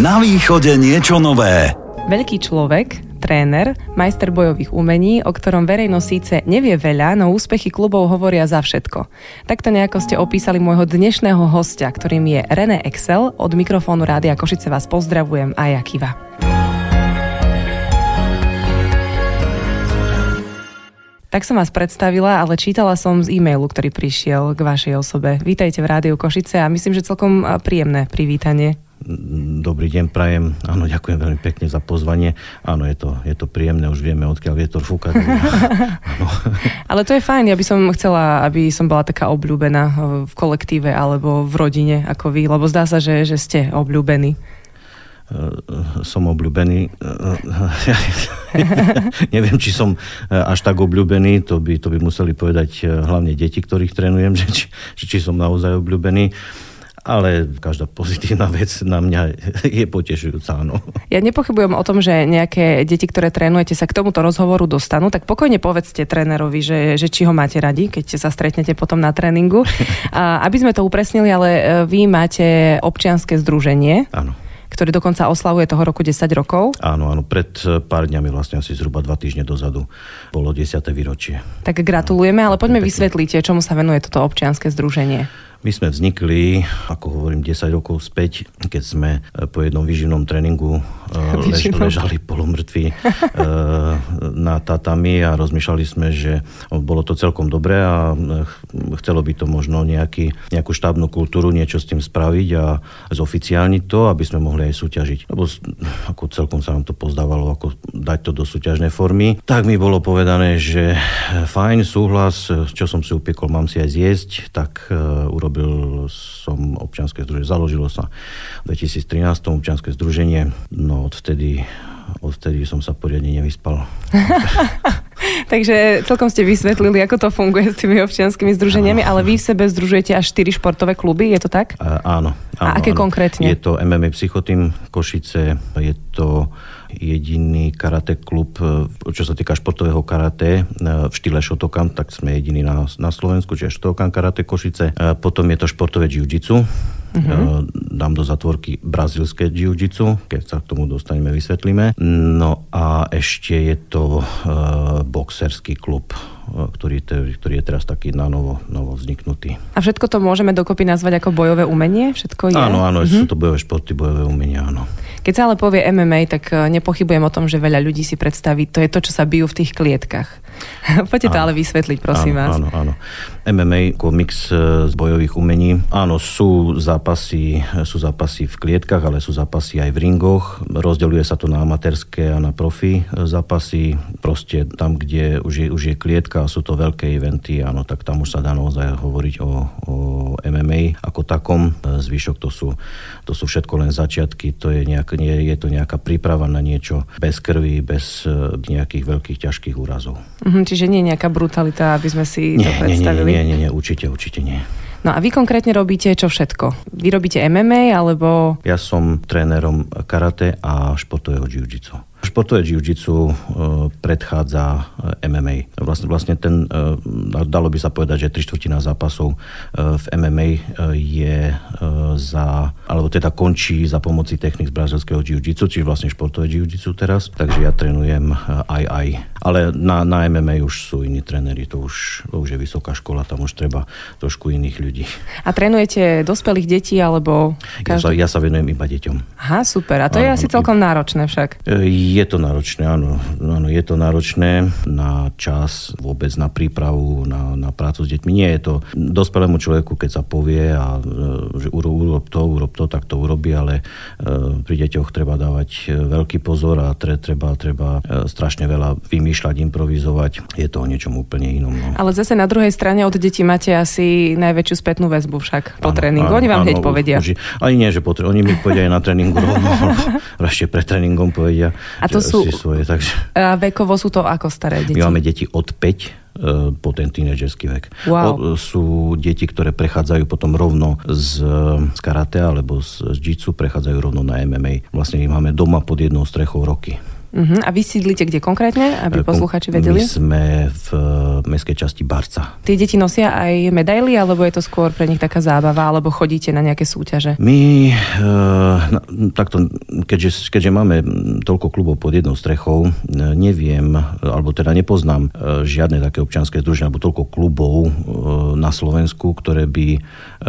Na východe niečo nové. Veľký človek, tréner, majster bojových umení, o ktorom verejnosť síce nevie veľa, no úspechy klubov hovoria za všetko. Takto nejako ste opísali môjho dnešného hostia, ktorým je René Excel. Od mikrofónu Rádia Košice vás pozdravujem a ja Kiva. Tak som vás predstavila, ale čítala som z e-mailu, ktorý prišiel k vašej osobe. Vítajte v Rádiu Košice a myslím, že celkom príjemné privítanie. Dobrý deň, prajem. Áno, ďakujem veľmi pekne za pozvanie. Áno, je to, je to príjemné, už vieme, odkiaľ vietor fúka. Ale to je fajn, ja by som chcela, aby som bola taká obľúbená v kolektíve alebo v rodine ako vy, lebo zdá sa, že, že ste obľúbení. Eh, som obľúbený. Eh, neviem, či som eh, až tak obľúbený, to by, to by museli povedať hlavne deti, ktorých trénujem, že či, či som naozaj obľúbený ale každá pozitívna vec na mňa je potešujúca. No. Ja nepochybujem o tom, že nejaké deti, ktoré trénujete, sa k tomuto rozhovoru dostanú, tak pokojne povedzte trénerovi, že, že či ho máte radi, keď sa stretnete potom na tréningu. A aby sme to upresnili, ale vy máte občianske združenie. Áno ktorý dokonca oslavuje toho roku 10 rokov. Áno, áno, pred eh, pár dňami, vlastne asi zhruba dva týždne dozadu, bolo 10. výročie. Tak gratulujeme, ale poďme vysvetliť, čomu sa venuje toto občianske združenie. My sme vznikli, ako hovorím, 10 rokov späť, keď sme e, po jednom výživnom tréningu lež, ležali polomrtví e, na tatami a rozmýšľali sme, že bolo to celkom dobré a chcelo by to možno nejaký, nejakú štábnu kultúru, niečo s tým spraviť a zoficiálniť to, aby sme mohli aj súťažiť. Lebo ako celkom sa nám to pozdávalo, ako dať to do súťažnej formy. Tak mi bolo povedané, že fajn, súhlas, čo som si upiekol, mám si aj zjesť, tak urobil robil som občianske združenie, založilo sa v 2013 občianske združenie, no odvtedy, odvtedy som sa poriadne nevyspal. Takže celkom ste vysvetlili, ako to funguje s tými občianskými združeniami, ale vy v sebe združujete až 4 športové kluby, je to tak? A, áno, áno. A aké áno. konkrétne? Je to MMA Psychotým Košice, je to jediný karate klub, e, čo sa týka športového karate e, v štýle Shotokan, tak sme jediní na, na Slovensku, čiže Shotokan karate Košice. E, potom je to športové jiu-jitsu, Uh-huh. Dám do zatvorky brazilské jiu-jitsu, keď sa k tomu dostaneme, vysvetlíme. No a ešte je to uh, boxerský klub, ktorý, te, ktorý je teraz taký na novo, novo vzniknutý. A všetko to môžeme dokopy nazvať ako bojové umenie? Všetko je? Áno, áno, uh-huh. sú to bojové športy, bojové umenia, áno. Keď sa ale povie MMA, tak nepochybujem o tom, že veľa ľudí si predstaví, to je to, čo sa bijú v tých klietkach. Poďte to ale vysvetliť, prosím áno, vás. Áno, áno. MMA ako mix e, z bojových umení. Áno, sú zápasy, sú zápasy v klietkach, ale sú zápasy aj v ringoch. Rozdeľuje sa to na amatérske a na profi e, zápasy. Proste tam, kde už je, už je klietka a sú to veľké eventy, áno, tak tam už sa dá naozaj hovoriť o, o MMA ako takom. E, zvyšok to sú, to sú všetko len začiatky, to je, nejak, nie, je to nejaká príprava na niečo bez krvi, bez nejakých veľkých ťažkých úrazov. Mm-hmm, čiže nie je nejaká brutalita, aby sme si nie, to predstavili? Nie, nie, nie, nie, určite, určite nie. No a vy konkrétne robíte čo všetko? Vy robíte MMA alebo... Ja som trénerom karate a športového jiu-jitsu. Športové jiu-jitsu e, predchádza e, MMA. Vlastne, vlastne ten, e, dalo by sa povedať, že tri štvrtina zápasov v MMA je za, alebo teda končí za pomoci technik z brazilského jiu-jitsu, čiže vlastne športové jiu-jitsu teraz, takže ja trénujem aj aj. Ale na, na MMA už sú iní tréneri, to už, to už je vysoká škola, tam už treba trošku iných ľudí. A trénujete dospelých detí alebo... Každý... Ja, sa, ja sa venujem iba deťom. Aha, super. A to a, je asi celkom náročné však. Je to náročné, áno. áno. Je to náročné na čas, vôbec na prípravu, na, na prácu s deťmi. Nie je to dospelému človeku, keď sa povie, a, e, že urob to, urob to, tak to urobí, ale e, pri deťoch treba dávať e, veľký pozor a tre, treba, treba strašne veľa vymýšľať, improvizovať. Je to o niečom úplne inom. No. Ale zase na druhej strane od detí máte asi najväčšiu spätnú väzbu však po áno, tréningu. Áno, oni vám áno, hneď povedia. Už, ani nie, že po, oni mi povedia aj na tréningu rovno, ešte pred tréningom povedia. A to sú... Svoje, takže... A vekovo sú to ako staré deti? My máme deti od 5 e, po ten tínedžerský vek. Wow. O, sú deti, ktoré prechádzajú potom rovno z, z karate alebo z, z jitsu, prechádzajú rovno na MMA. Vlastne ich máme doma pod jednou strechou roky. Uh-huh. A vy sídlite kde konkrétne, aby posluchači vedeli? My sme v mestskej časti Barca. Tie deti nosia aj medaily, alebo je to skôr pre nich taká zábava, alebo chodíte na nejaké súťaže? My, e, takto, keďže, keďže máme toľko klubov pod jednou strechou, neviem, alebo teda nepoznám žiadne také občianske združenie, alebo toľko klubov na Slovensku, ktoré by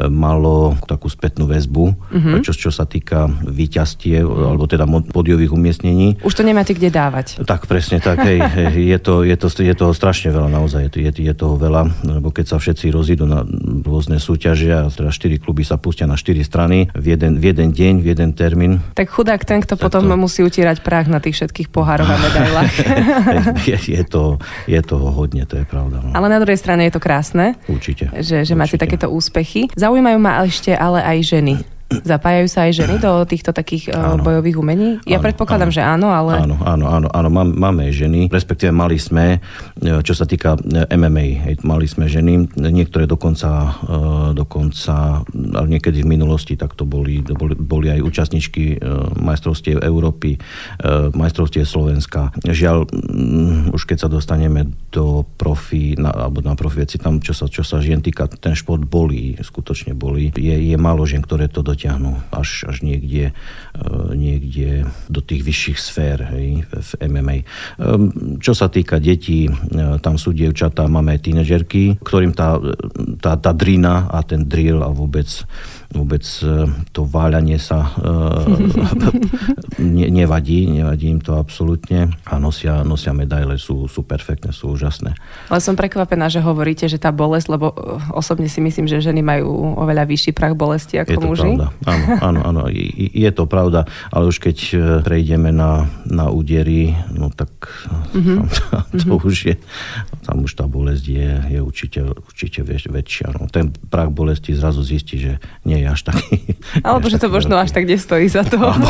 malo takú spätnú väzbu, uh-huh. čo, čo sa týka výťastie, alebo teda podiových umiestnení. Už to nemáte kde dávať. Tak, presne tak. Hej, je, to, je, to, je toho strašne veľa, naozaj. Je, je toho veľa, lebo keď sa všetci rozídu na rôzne súťaže a teda štyri kluby sa pustia na štyri strany v jeden, v jeden deň, v jeden termín. Tak chudák ten, kto potom to... musí utírať prach na tých všetkých pohároch a medailách. je, je, to, je toho hodne, to je pravda. No. Ale na druhej strane je to krásne. Určite. Že, že určite. máte takéto úspechy. Zaujímajú ma ešte ale aj ženy. Zapájajú sa aj ženy do týchto takých uh, bojových umení? Ja áno, predpokladám, áno. že áno, ale... Áno, áno, áno, áno máme ženy, respektíve mali sme, e, čo sa týka e, MMA, mali sme ženy, niektoré dokonca, dokonca ale niekedy v minulosti, tak to boli, boli, boli aj účastničky majstrovstiev Európy, majstrovstiev Slovenska. Žiaľ, už keď sa dostaneme do profi, na, alebo na profi veci, tam, čo sa, čo sa žien týka, ten šport bolí, skutočne bolí. Je, je málo žien, ktoré to dotiaľ dotiahnu až, až niekde, e, niekde do tých vyšších sfér hej, v MMA. E, čo sa týka detí, e, tam sú dievčatá, máme aj tínežerky, ktorým tá, tá, tá drina a ten drill a vôbec vôbec to váľanie sa ne, nevadí, nevadí im to absolútne a nosia, nosia medaile, sú, sú perfektné, sú úžasné. Ale som prekvapená, že hovoríte, že tá bolesť, lebo osobne si myslím, že ženy majú oveľa vyšší prach bolesti ako je to muži. Pravda. Áno, áno, áno, je to pravda, ale už keď e, prejdeme na, na údery, no tak mm-hmm. tam, to mm-hmm. už je, tam už tá bolesť je, je určite, určite väčšia. No. Ten prach bolesti zrazu zistí, že nie je až taký. Alebo že to možno až tak nestojí za to. Áno,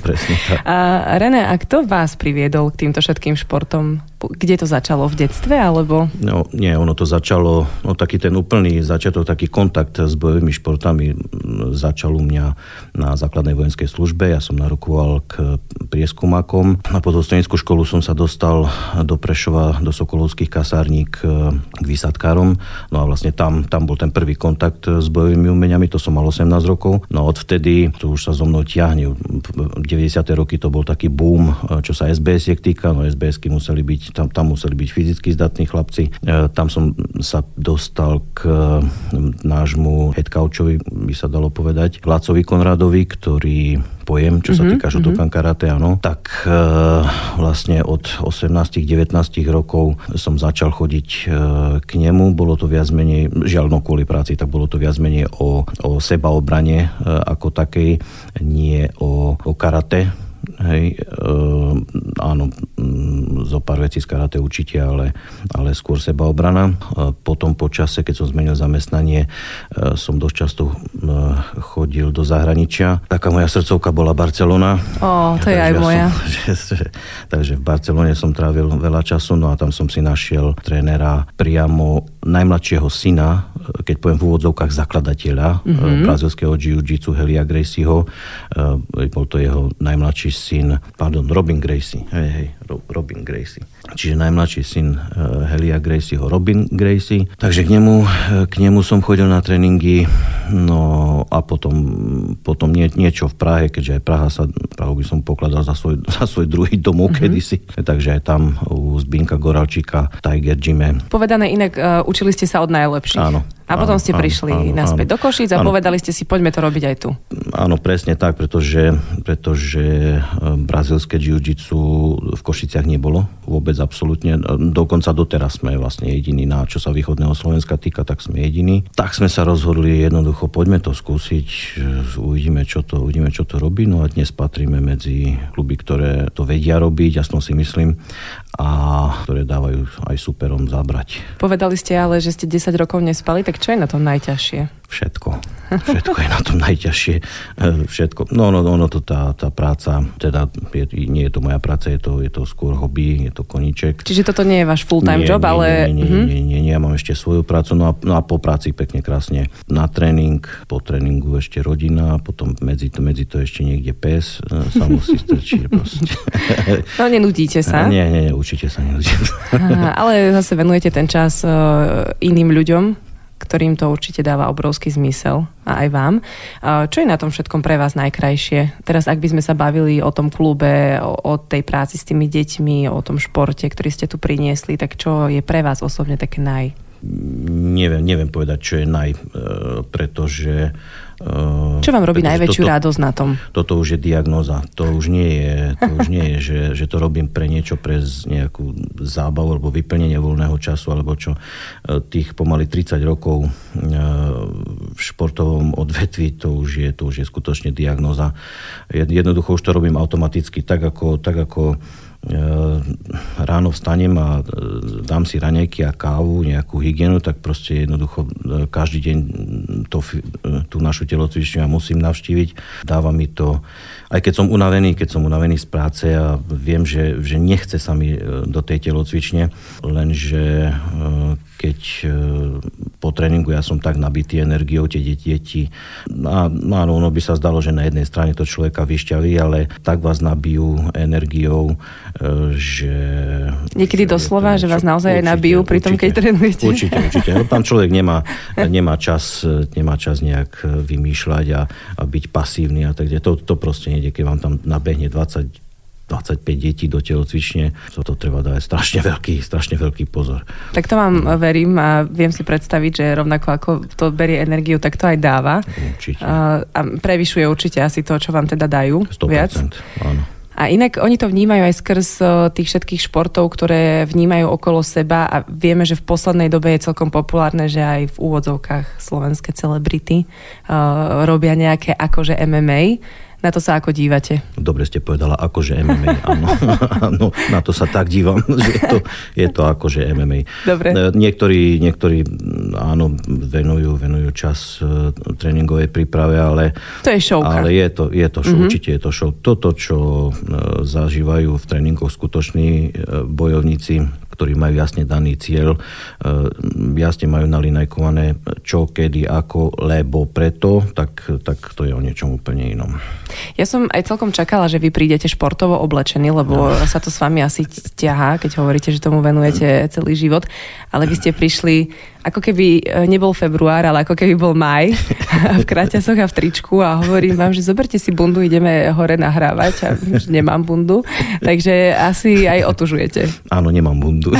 presne tak. A René, a kto vás priviedol k týmto všetkým športom? Kde to začalo? V detstve alebo? No nie, ono to začalo, no taký ten úplný začiatok, taký kontakt s bojovými športami začal u mňa na základnej vojenskej službe. Ja som narukoval k prieskumakom. Na podostanickú školu som sa dostal do Prešova, do Sokolovských kasárník k výsadkárom. No a vlastne tam, tam bol ten prvý kontakt s bojovými umeniami, to som mal 18 rokov. No odvtedy to už sa so mnou tiahne. V 90. roky to bol taký boom, čo sa SBS-iek týka. No SBS-ky museli byť tam, tam museli byť fyzicky zdatní chlapci. E, tam som sa dostal k nášmu headcouchovi, by sa dalo povedať, Lacovi Konradovi, ktorý pojem, čo sa mm-hmm, týka Shotokan mm-hmm. karate, áno, tak e, vlastne od 18-19 rokov som začal chodiť e, k nemu. Bolo to viac menej, žiaľ no kvôli práci, tak bolo to viac menej o, o sebaobrane e, ako takej, nie o, o karate Hej, e, áno, zo pár vecí z karate určite, ale, ale skôr sebaobrana. E, potom po čase, keď som zmenil zamestnanie, e, som dosť často e, chodil do zahraničia. Taká moja srdcovka bola Barcelona. Ó, to je aj ja moja. Som, že, že, takže v Barcelone som trávil veľa času, no a tam som si našiel trénera priamo najmladšieho syna, keď poviem v úvodzovkách zakladateľa mm-hmm. brazilského jiu-jitsu Helia Gracieho. Bol to jeho najmladší syn, pardon, Robin Gracie, hej, hej, Robin Gracie. Čiže najmladší syn uh, Helia Gracieho, Robin Gracie. Takže k nemu, uh, k nemu som chodil na tréningy, no a potom, potom nie, niečo v Prahe, keďže aj Praha sa, Prahu by som pokladal za svoj, za svoj druhý domov mm-hmm. kedysi. Takže aj tam u Zbinka Goralčíka, Tiger Gyme. Povedané inak, uh, učili ste sa od najlepších. Áno, a potom áno, ste prišli áno, naspäť áno, do Košic a áno. povedali ste si, poďme to robiť aj tu. Áno, presne tak, pretože, pretože e, brazilské jiu-jitsu v Košiciach nebolo vôbec absolútne. Dokonca doteraz sme vlastne jediní na čo sa východného Slovenska týka, tak sme jediní. Tak sme sa rozhodli jednoducho, poďme to skúsiť, uvidíme, čo to, uvidíme, čo to robí. No a dnes patríme medzi kluby, ktoré to vedia robiť, jasno si myslím, a ktoré dávajú aj superom zabrať. Povedali ste ale, že ste 10 rokov nespali, tak čo je na tom najťažšie? Všetko. Všetko je na tom najťažšie. Všetko. No, no, no, no to tá, tá práca, teda je, nie je to moja práca, je to, je to skôr hobby, je to koníček. Čiže toto nie je váš full-time nie, job, nie, ale... Nie, nie, nie, nie, nie, nie, ja mám ešte svoju prácu, no a, no a po práci pekne krásne na tréning, po tréningu ešte rodina, potom medzi to, medzi to ešte niekde pes e, sa musí strčiť. no nenudíte sa? Nie, nie, nie, určite sa nenudíte. ale zase venujete ten čas uh, iným ľuďom, ktorým to určite dáva obrovský zmysel a aj vám. Čo je na tom všetkom pre vás najkrajšie? Teraz, ak by sme sa bavili o tom klube, o, tej práci s tými deťmi, o tom športe, ktorý ste tu priniesli, tak čo je pre vás osobne také naj? Neviem, neviem povedať, čo je naj, e, pretože Čo vám robí najväčšiu toto, radosť na tom? Toto už je diagnoza. To už nie je, to už nie je že, že to robím pre niečo, pre nejakú zábavu alebo vyplnenie voľného času, alebo čo. E, tých pomaly 30 rokov e, v športovom odvetvi, to už je, to už je skutočne diagnoza. Jednoducho už to robím automaticky, tak ako, tak ako ráno vstanem a dám si raňajky a kávu, nejakú hygienu, tak proste jednoducho každý deň to, tú našu telocvičňu ja musím navštíviť. Dáva mi to, aj keď som unavený, keď som unavený z práce a viem, že, že nechce sa mi do tej telocvične, lenže keď po tréningu ja som tak nabitý energiou, tie deti, deti a, áno, ono by sa zdalo, že na jednej strane to človeka vyšťaví, ale tak vás nabijú energiou, že... Niekedy doslova, že vás naozaj určite, nabijú pri tom, keď trénujete. Určite, určite. No, tam človek nemá, nemá, čas, nemá čas nejak vymýšľať a, a byť pasívny a tak To, to proste nejde, keď vám tam nabehne 20 25 detí do telocvične, to, to treba dať strašne veľký, strašne veľký pozor. Tak to vám verím a viem si predstaviť, že rovnako ako to berie energiu, tak to aj dáva. Určite. A, a prevyšuje určite asi to, čo vám teda dajú 100%, viac. áno. A inak oni to vnímajú aj skrz tých všetkých športov, ktoré vnímajú okolo seba a vieme, že v poslednej dobe je celkom populárne, že aj v úvodzovkách slovenské celebrity uh, robia nejaké akože MMA. Na to sa ako dívate? Dobre ste povedala, akože MMA. Áno, áno na to sa tak dívam, že je to, je to akože MMA. Dobre. E, niektorí, niektorí áno, venujú, venujú čas e, tréningovej príprave, ale... To je show. Ale je to, je to show, mm-hmm. určite je to show. Toto, čo e, zažívajú v tréningoch skutoční bojovníci, ktorí majú jasne daný cieľ, jasne majú nalinajkované čo, kedy, ako, lebo preto, tak, tak to je o niečom úplne inom. Ja som aj celkom čakala, že vy prídete športovo oblečení, lebo no. sa to s vami asi ťahá, keď hovoríte, že tomu venujete celý život. Ale vy ste prišli ako keby e, nebol február, ale ako keby bol maj v kraťasoch a v tričku a hovorím vám, že zoberte si bundu, ideme hore nahrávať a nemám bundu. Takže asi aj otužujete. Áno, nemám bundu.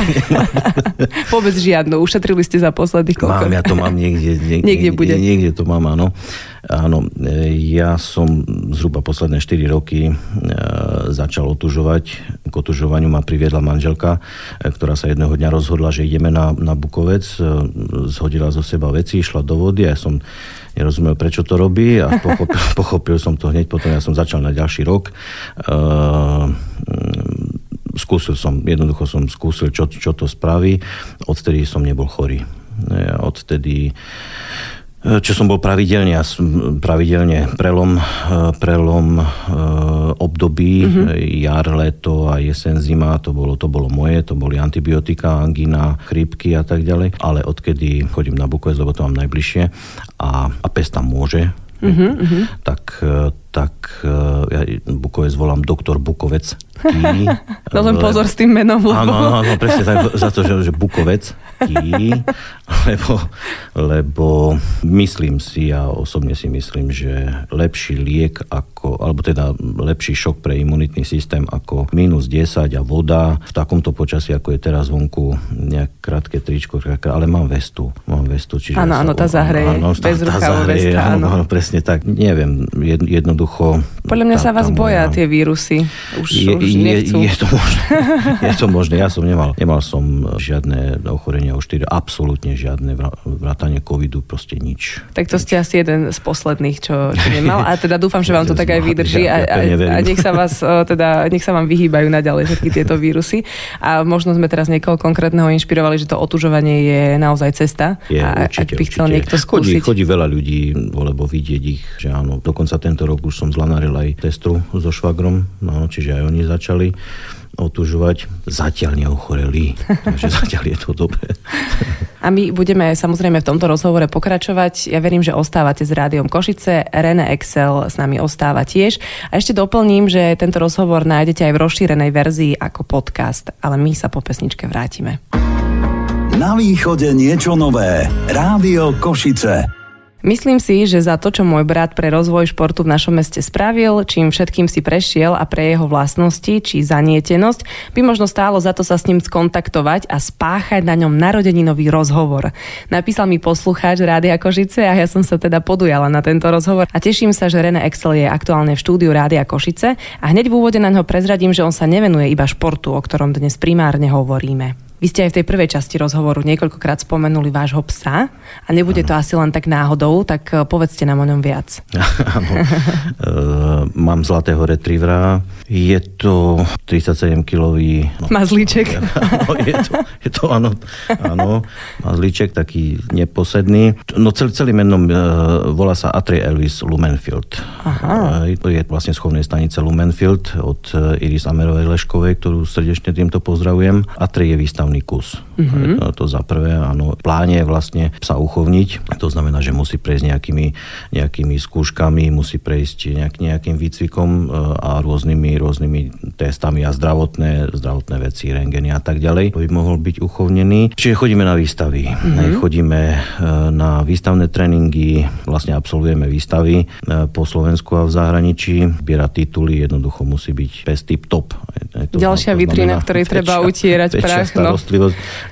Vôbec žiadnu. Ušetrili ste za posledných koľko? Mám, ja to mám niekde. Niekde, niekde bude. Niekde to mám, áno. Áno, e, ja som zhruba posledné 4 roky e, začal otužovať. K otužovaniu ma priviedla manželka, e, ktorá sa jedného dňa rozhodla, že ideme na, na Bukovec. Zhodila zo seba veci, išla do vody a ja som nerozumel, prečo to robí a pochopil, pochopil som to hneď potom. Ja som začal na ďalší rok. Skúsil som, jednoducho som skúsil, čo, čo to spraví. Odtedy som nebol chorý. Odtedy čo som bol pravidelne, pravidelne prelom, e, prelom e, období, mm-hmm. jar, leto a jesen, zima, to bolo, to bolo moje, to boli antibiotika, angina, chrípky a tak ďalej, ale odkedy chodím na Bukovec, lebo to mám najbližšie a, a pes tam môže, mm-hmm. tak, tak ja Bukovec volám doktor Bukovec. no len pozor s tým menom. Lebo... Áno, áno, áno, presne tak, za to, že, že Bukovec lebo, lebo myslím si, a osobne si myslím, že lepší liek ako, alebo teda lepší šok pre imunitný systém ako minus 10 a voda v takomto počasí, ako je teraz vonku, nejak krátke tričko, ale mám vestu. Mám vestu čiže áno, áno, tá zahreje, áno, bez tá, tá zahreje, áno. áno. presne tak. Neviem, jednoducho jednoducho... Podľa mňa tá, sa vás boja tie vírusy. Už, je, už je, nechcú. je, to možné. je to možné. Ja som nemal, nemal som žiadne ochorenia už 4, absolútne žiadne vrátanie covidu, proste nič. Tak to ste asi jeden z posledných, čo, čo nemal. A teda dúfam, že vám to tak aj vydrží a, a, a nech sa vás teda, nech sa vám vyhýbajú naďalej všetky tieto vírusy. A možno sme teraz niekoho konkrétneho inšpirovali, že to otužovanie je naozaj cesta. Je, a určite, ak by chcel určite. niekto skúsiť. Chodí, chodí veľa ľudí, lebo vidieť ich, že áno. Dokonca tento rok už som zlanaril aj testru so švagrom, no, čiže aj oni začali otužovať. Zatiaľ neochoreli, takže zatiaľ je to dobré. A my budeme samozrejme v tomto rozhovore pokračovať. Ja verím, že ostávate s Rádiom Košice. René Excel s nami ostáva tiež. A ešte doplním, že tento rozhovor nájdete aj v rozšírenej verzii ako podcast, ale my sa po pesničke vrátime. Na východe niečo nové. Rádio Košice. Myslím si, že za to, čo môj brat pre rozvoj športu v našom meste spravil, čím všetkým si prešiel a pre jeho vlastnosti, či zanietenosť, by možno stálo za to sa s ním skontaktovať a spáchať na ňom narodeninový rozhovor. Napísal mi poslucháč Rádia Košice a ja som sa teda podujala na tento rozhovor a teším sa, že René Excel je aktuálne v štúdiu Rádia Košice a hneď v úvode na ňo prezradím, že on sa nevenuje iba športu, o ktorom dnes primárne hovoríme. Vy ste aj v tej prvej časti rozhovoru niekoľkokrát spomenuli vášho psa a nebude ano. to asi len tak náhodou, tak eh, povedzte nám o ňom viac. Áno. e, mám zlatého retrievera. Je to 37-kilový... No, mazlíček. No, je, to, je to áno, áno, mazlíček, taký neposedný. No celý, celým menom e, volá sa Atri Elvis Lumenfield. Aha. E, to je vlastne schovnej stanice Lumenfield od Iris Amerovej Leškovej, ktorú srdečne týmto pozdravujem. Atri je výstav Unicus. Mm-hmm. To, to za prvé, áno. Pláne je vlastne sa uchovniť, to znamená, že musí prejsť nejakými, nejakými skúškami, musí prejsť nejak, nejakým výcvikom e, a rôznymi, rôznymi testami a zdravotné, zdravotné veci, rengeny a tak ďalej, by mohol byť uchovnený. Čiže chodíme na výstavy, mm-hmm. chodíme e, na výstavné tréningy, vlastne absolvujeme výstavy e, po Slovensku a v zahraničí, zbiera tituly, jednoducho musí byť pes tip top. To, Ďalšia to vitrina, ktorej treba utierať prach. No.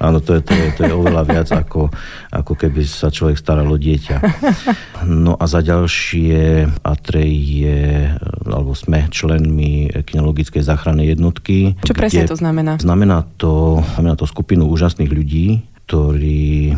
Áno, to je, to je, to je oveľa viac, ako, ako keby sa človek staral o dieťa. No a za ďalšie Atrej je, alebo sme členmi kinologickej záchrannej jednotky. Čo presne to znamená? Znamená to, znamená to skupinu úžasných ľudí, ktorí e,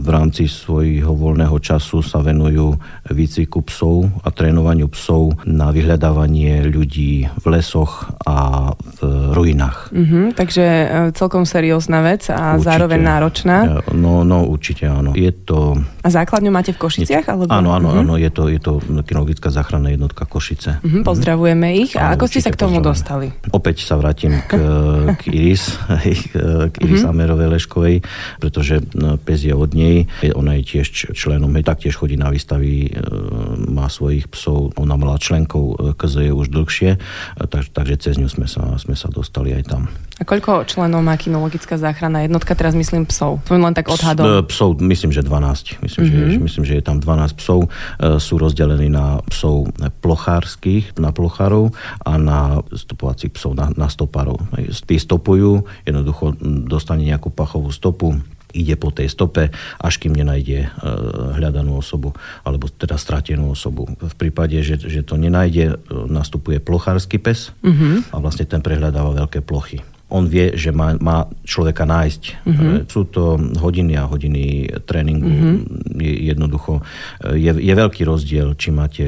v rámci svojho voľného času sa venujú výcviku psov a trénovaniu psov na vyhľadávanie ľudí v lesoch a v ruinách. Mm-hmm, takže e, celkom seriózna vec a určite, zároveň náročná. No, no určite áno. Je to... A základňu máte v Košiciach? Alebo... Áno, áno, mm-hmm. áno, je to, je to kinologická záchranná jednotka Košice. Mm-hmm, pozdravujeme ich. A áno, ako ste sa k tomu dostali? Opäť sa vrátim k, k Iris, k Iris mm-hmm. Amerovej Leškovej pretože no, pes je od nej, ona je tiež členom, taktiež chodí na výstavy, e, má svojich psov, ona mala členkou e, KZ už dlhšie, e, tak, takže cez ňu sme sa, sme sa dostali aj tam. A koľko členov má kinologická záchranná jednotka? Teraz myslím psov. To len tak odhadom. Psov, myslím, že 12. Myslím, mm-hmm. že, myslím, že je tam 12 psov. Sú rozdelení na psov plochárskych, na plochárov a na stopovacích psov, na, na stopárov. Tí stopujú, jednoducho dostane nejakú pachovú stopu, ide po tej stope, až kým nenájde e, hľadanú osobu, alebo teda stratenú osobu. V prípade, že, že to nenájde, e, nastupuje plochársky pes uh-huh. a vlastne ten prehľadáva veľké plochy on vie, že má, má človeka nájsť. Mm-hmm. Sú to hodiny a hodiny tréningu. Mm-hmm. Je, jednoducho je, je veľký rozdiel, či máte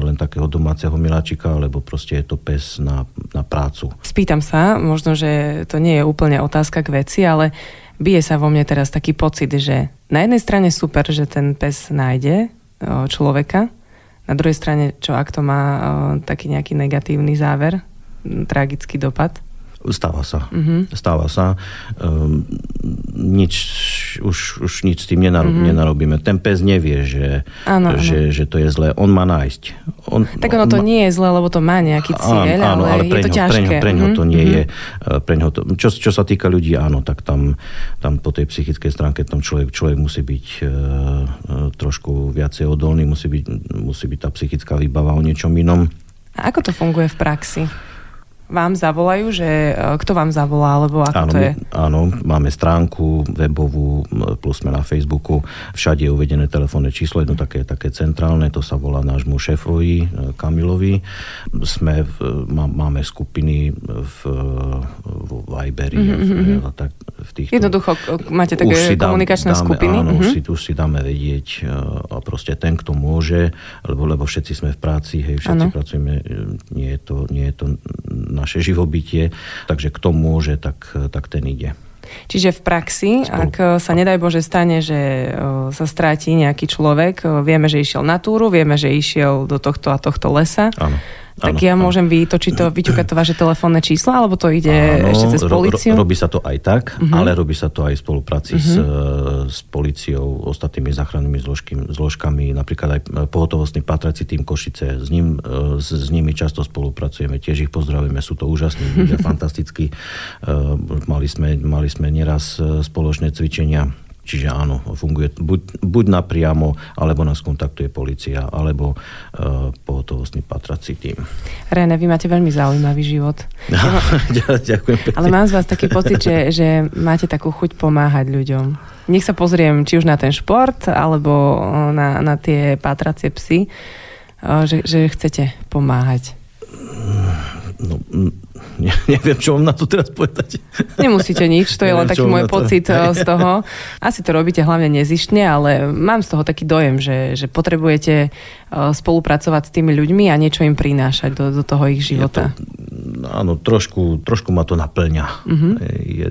len takého domáceho miláčika, alebo proste je to pes na, na prácu. Spýtam sa, možno, že to nie je úplne otázka k veci, ale bije sa vo mne teraz taký pocit, že na jednej strane super, že ten pes nájde človeka, na druhej strane, čo ak to má taký nejaký negatívny záver, tragický dopad? Stáva sa. Mm-hmm. Stáva sa. Um, nič, už, už nič s tým nenarob, mm-hmm. nenarobíme. Ten pes nevie, že, ano, že, ano. že to je zlé. On má nájsť. On, tak ono to ma... nie je zlé, lebo to má nejaký cieľ, áno, ale, ale je to ťažké. Pre ňo mm-hmm. to nie mm-hmm. je. Eh, pre to, čo, čo sa týka ľudí, áno, tak tam, tam po tej psychickej stránke tam človek, človek musí byť uh, trošku viacej odolný, musí byť, musí byť tá psychická výbava o niečom inom. A ako to funguje v praxi? Vám zavolajú, že e, kto vám zavolá, alebo ako áno, to je? Áno, máme stránku webovú, plus sme na Facebooku, všade je uvedené telefónne číslo, jedno také, také centrálne, to sa volá nášmu šéfovi e, Kamilovi. Sme v, má, máme skupiny v, v Viberi mm-hmm. a tak v týchto... Jednoducho máte také komunikačné dáme, skupiny? Áno, mm-hmm. už, si, už si dáme vedieť a proste ten, kto môže, lebo, lebo všetci sme v práci, hej, všetci ano. pracujeme, nie je, to, nie je to naše živobytie, takže kto môže, tak, tak ten ide. Čiže v praxi, Spolu. ak sa nedaj Bože stane, že sa stráti nejaký človek, vieme, že išiel na túru, vieme, že išiel do tohto a tohto lesa, Áno. Tak ano, ja ano. môžem vytočiť to, vyťukať to vaše telefónne číslo, alebo to ide ano, ešte cez policiu? Ro, robí sa to aj tak, uh-huh. ale robí sa to aj v spolupráci uh-huh. s, s policiou, ostatnými záchrannými zložky, zložkami, napríklad aj pohotovostný patrací tým Košice. S, ním, s, s nimi často spolupracujeme, tiež ich pozdravujeme, sú to úžasní ľudia, fantastickí. Mali sme, mali sme nieraz spoločné cvičenia Čiže áno, funguje buď, buď napriamo, alebo nás kontaktuje policia, alebo uh, pohotovostný patrací tým. René, vy máte veľmi zaujímavý život. Ďakujem pekne. Ale mám z vás taký pocit, že, že máte takú chuť pomáhať ľuďom. Nech sa pozriem či už na ten šport, alebo na, na tie patracie psy, že, že chcete pomáhať. No, ne, neviem, čo mám na to teraz povedať. Nemusíte nič, to je len taký môj pocit to... Eh, z toho. Asi to robíte hlavne nezištne, ale mám z toho taký dojem, že, že potrebujete eh, spolupracovať s tými ľuďmi a niečo im prinášať do, do toho ich života. to, áno, trošku, trošku ma to naplňa. Uh-huh.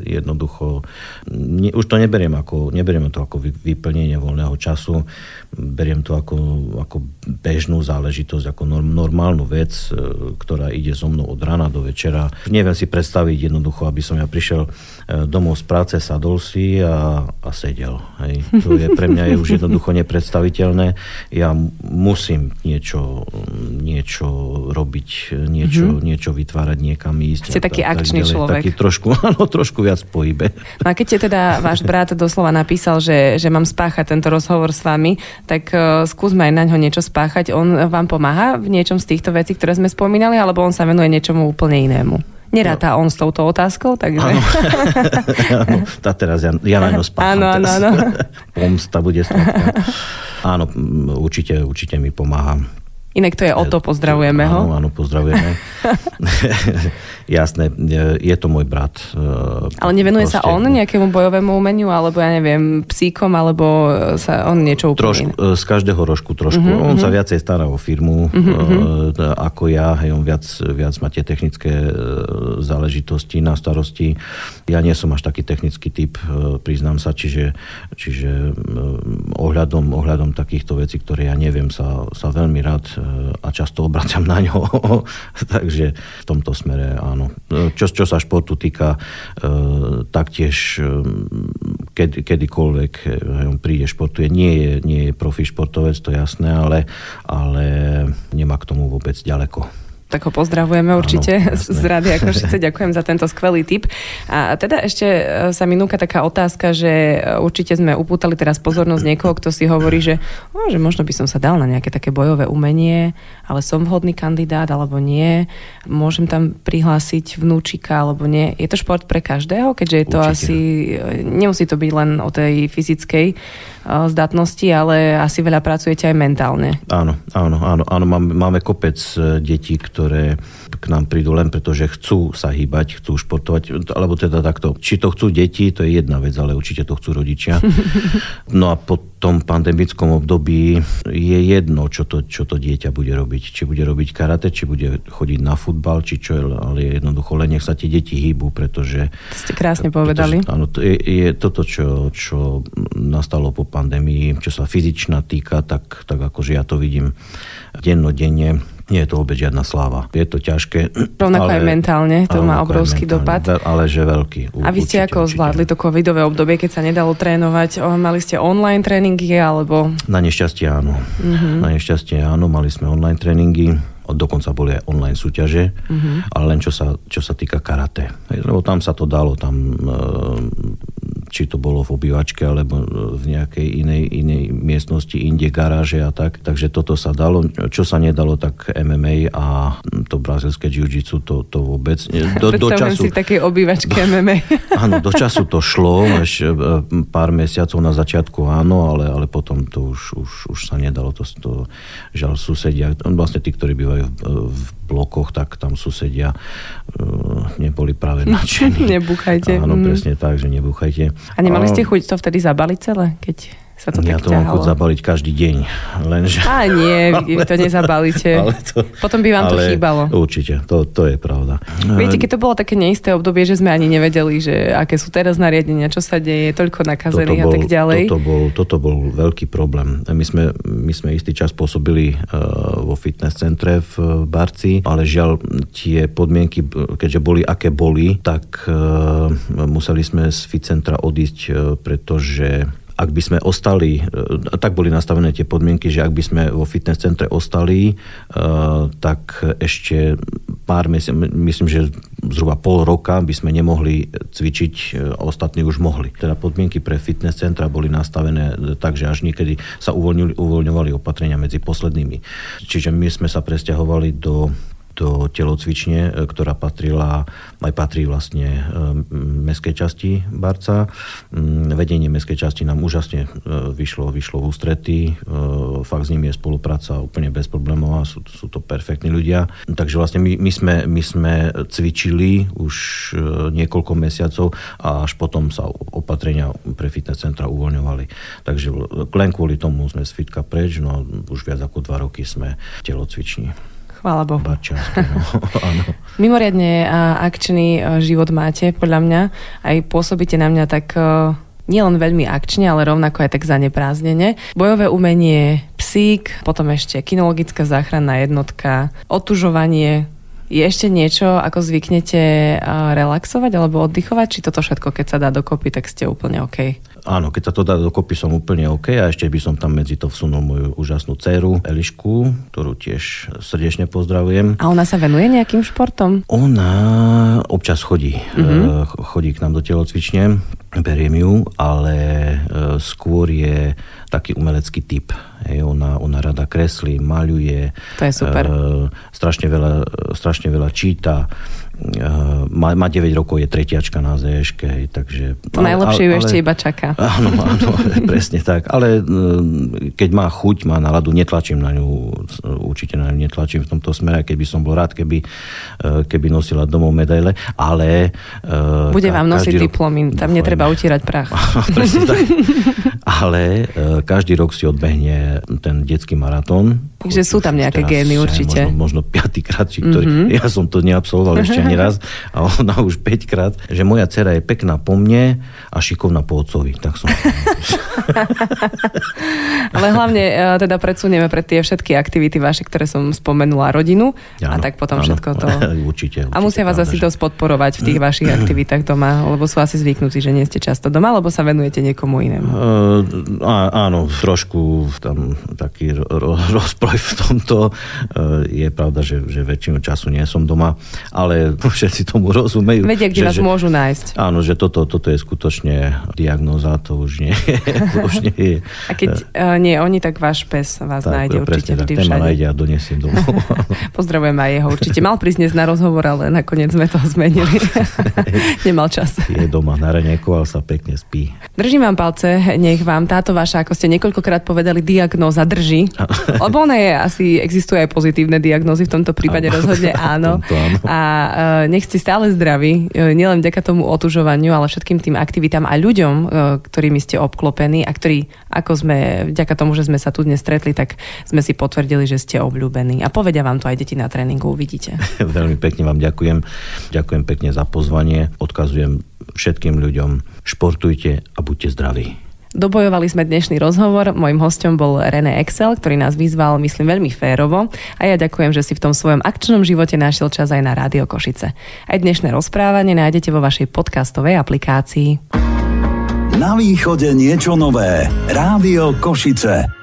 Jednoducho, ne, už to neberiem ako, neberiem to ako vyplnenie voľného času, beriem to ako, ako bežnú záležitosť, ako normálnu vec, eh, ktorá ide so mnou od rana do večera. Neviem si predstaviť jednoducho, aby som ja prišiel e, domov z práce, sadol si a, a sedel. Hej. To je pre mňa je už jednoducho nepredstaviteľné. Ja musím niečo, niečo robiť, niečo, mm-hmm. niečo vytvárať, niekam ísť. Ste taký tak, akčný tak človek. Taký trošku, áno, trošku viac pohybe. No a keď je teda váš brat doslova napísal, že, že mám spáchať tento rozhovor s vami, tak uh, skúsme aj na ňo niečo spáchať. On vám pomáha v niečom z týchto vecí, ktoré sme spomínali, alebo on sa venuje niečomu úplne inému. Neráta no. on s touto otázkou, takže... Áno, áno tá teraz ja, ja na ňo spácham. Áno, áno, áno. Pomsta bude sladká. Áno, určite, určite mi pomáha. Inak to je o to, pozdravujeme áno, ho. Áno, pozdravujeme. Jasné, je to môj brat. E, Ale nevenuje proste, sa on nejakému bojovému umeniu, alebo ja neviem, psíkom, alebo sa on niečo úplne trošku, e, Z každého rožku trošku. Uh-huh, on uh-huh. sa viacej stará o firmu uh-huh, uh, ako ja. Hej, on viac, viac má tie technické záležitosti na starosti. Ja nie som až taký technický typ, priznám sa, čiže, čiže ohľadom, ohľadom takýchto vecí, ktoré ja neviem, sa, sa veľmi rád a často obraciam na ňo. Takže v tomto smere áno. Čo, čo sa športu týka, e, taktiež e, kedy, kedykoľvek e, príde športuje, nie je, nie je profi športovec, to jasné, ale, ale nemá k tomu vôbec ďaleko tak ho pozdravujeme určite Áno, z Rady Košice. Ďakujem za tento skvelý tip. A teda ešte e, sa mi núka taká otázka, že e, určite sme upútali teraz pozornosť niekoho, kto si hovorí, že, o, že možno by som sa dal na nejaké také bojové umenie, ale som vhodný kandidát alebo nie. Môžem tam prihlásiť vnúčika alebo nie. Je to šport pre každého, keďže je to určite. asi, e, nemusí to byť len o tej fyzickej zdatnosti, ale asi veľa pracujete aj mentálne. Áno, áno, áno, áno máme, máme kopec detí, ktoré k nám prídu len preto, že chcú sa hýbať, chcú športovať, alebo teda takto. Či to chcú deti, to je jedna vec, ale určite to chcú rodičia. No a po tom pandemickom období je jedno, čo to, čo to dieťa bude robiť. Či bude robiť karate, či bude chodiť na futbal, či čo, ale jednoducho len nech sa tie deti hýbu, pretože... To ste krásne povedali. Pretože, áno, to je, je toto, čo, čo nastalo po pandémii, čo sa fyzičná týka, tak, tak akože ja to vidím dennodenne nie je to vôbec žiadna sláva. Je to ťažké. Rovnako ale, aj mentálne, to má obrovský dopad. Ale že veľký. A vy ste určite, ako určite. zvládli to covidové obdobie, keď sa nedalo trénovať? O, mali ste online tréningy alebo... Na nešťastie áno. Mm-hmm. Na nešťastie áno, mali sme online tréningy dokonca boli aj online súťaže, mm-hmm. ale len čo sa, čo sa týka karate. Lebo tam sa to dalo, tam e, či to bolo v obývačke alebo v nejakej inej, inej miestnosti, inde garáže a tak. Takže toto sa dalo. Čo sa nedalo, tak MMA a to brazilské jiu-jitsu to, to vôbec. Do, do času, si v takej obývačke MMA. áno, do času to šlo, až e, pár mesiacov na začiatku áno, ale, ale potom to už, už, už sa nedalo. To, to žiaľ susedia, vlastne tí, ktorí bývajú v, blokoch, tak tam susedia uh, neboli práve nadšení. Nebuchajte. Áno, mm. presne tak, že nebuchajte. A nemali ste chuť to vtedy zabaliť celé, keď sa to ja to mám chuť zabaliť každý deň. Lenže... A nie, vy to nezabalíte. ale to, Potom by vám to chýbalo. Určite, to, to je pravda. Viete, keď to bolo také neisté obdobie, že sme ani nevedeli, že aké sú teraz nariadenia, čo sa deje, toľko nakazených a tak ďalej. Toto bol, toto bol veľký problém. My sme, my sme istý čas pôsobili uh, vo fitness centre v Barci, ale žiaľ tie podmienky, keďže boli aké boli, tak uh, museli sme z fit centra odísť, uh, pretože ak by sme ostali, e, tak boli nastavené tie podmienky, že ak by sme vo fitness centre ostali, e, tak ešte pár mesiacov, myslím, že zhruba pol roka by sme nemohli cvičiť, e, ostatní už mohli. Teda podmienky pre fitness centra boli nastavené tak, že až niekedy sa uvoľňovali opatrenia medzi poslednými. Čiže my sme sa presťahovali do do telocvične, e, ktorá patrila, aj patrí vlastne e, mestskej časti Barca. Mm, vedenie mestskej časti nám úžasne e, vyšlo, vyšlo v ústretí. Fakt s nimi je spolupráca úplne bezproblémová, sú, sú to perfektní ľudia. Takže vlastne my, my, sme, my sme cvičili už niekoľko mesiacov a až potom sa opatrenia pre fitness centra uvoľňovali. Takže len kvôli tomu sme z fitka preč, no už viac ako dva roky sme v telocvični. Chvála Bohu. Bačiansky, no. Mimoriadne akčný život máte, podľa mňa. Aj pôsobíte na mňa tak nielen veľmi akčne, ale rovnako aj tak zaneprázdnene. Bojové umenie, psík, potom ešte kinologická záchranná jednotka, otužovanie, je ešte niečo, ako zvyknete relaxovať alebo oddychovať? Či toto všetko, keď sa dá dokopy, tak ste úplne OK? Áno, keď sa to dá dokopy, som úplne OK a ešte by som tam medzi to vsunul moju úžasnú dceru Elišku, ktorú tiež srdečne pozdravujem. A ona sa venuje nejakým športom? Ona občas chodí. Mm-hmm. Chodí k nám do telocvične, beriem ju, ale e, skôr je taký umelecký typ. Hej, ona, ona rada kreslí, maľuje. To je super. E, strašne, veľa, strašne veľa číta. Má, má 9 rokov, je tretiačka na ZŠK, hej, takže... Najlepšie ju ešte iba čaká. Áno, áno, presne tak. Ale e, keď má chuť, má náladu, netlačím na ňu, určite na ňu netlačím v tomto smere, keby som bol rád, keby, e, keby nosila domov medaile, ale... E, Bude vám nosiť rok... diplomy, tam netreba utírať prach. presne tak. Ale každý rok si odbehne ten detský maratón. Takže sú tam nejaké gény určite. Možno, možno piatýkrát, či ktorý, mm-hmm. ja som to neabsolvoval ešte ani raz a ona už 5 krát, že moja dcera je pekná po mne a šikovná po otcovi. Tak som... Ale hlavne e, teda predsunieme pre tie všetky aktivity vaše, ktoré som spomenula, rodinu ano, a tak potom ano, všetko to... Určite, určite. A musia vás asi dosť podporovať v tých vašich aktivitách doma, lebo sú asi zvyknutí, že nie ste často doma, alebo sa venujete niekomu inému. Uh, áno, trošku tam taký ro- rozproj v tomto. Uh, je pravda, že, že väčšinu času nie som doma, ale všetci tomu rozumejú. Vedia, kde že, vás že, môžu nájsť. Áno, že toto, toto je skutočne diagnoza, to už nie, to už nie je. A keď uh, nie oni, tak váš pes vás tak, nájde určite vždy všade. Tak, nájde a donesiem domov. Pozdravujem aj jeho určite. Mal prísť na rozhovor, ale nakoniec sme to zmenili. Nemal čas. Je doma na ale sa pekne spí. Držím vám palce, nech vám táto vaša, ako ste niekoľkokrát povedali, diagnóza drží. Lebo ona je asi, existuje aj pozitívne diagnózy, v tomto prípade áno. rozhodne áno. áno. A nech ste stále zdraví, uh, nielen vďaka tomu otužovaniu, ale všetkým tým aktivitám a ľuďom, uh, ktorými ste obklopení a ktorí, ako sme, vďaka tomu, že sme sa tu dnes stretli, tak sme si potvrdili, že ste obľúbení. A povedia vám to aj deti na tréningu, uvidíte. Veľmi pekne vám ďakujem. Ďakujem pekne za pozvanie. Odkazujem všetkým ľuďom, športujte a buďte zdraví. Dobojovali sme dnešný rozhovor. Mojím hostom bol René Excel, ktorý nás vyzval, myslím, veľmi férovo. A ja ďakujem, že si v tom svojom akčnom živote našiel čas aj na Rádio Košice. Aj dnešné rozprávanie nájdete vo vašej podcastovej aplikácii. Na východe niečo nové. Rádio Košice.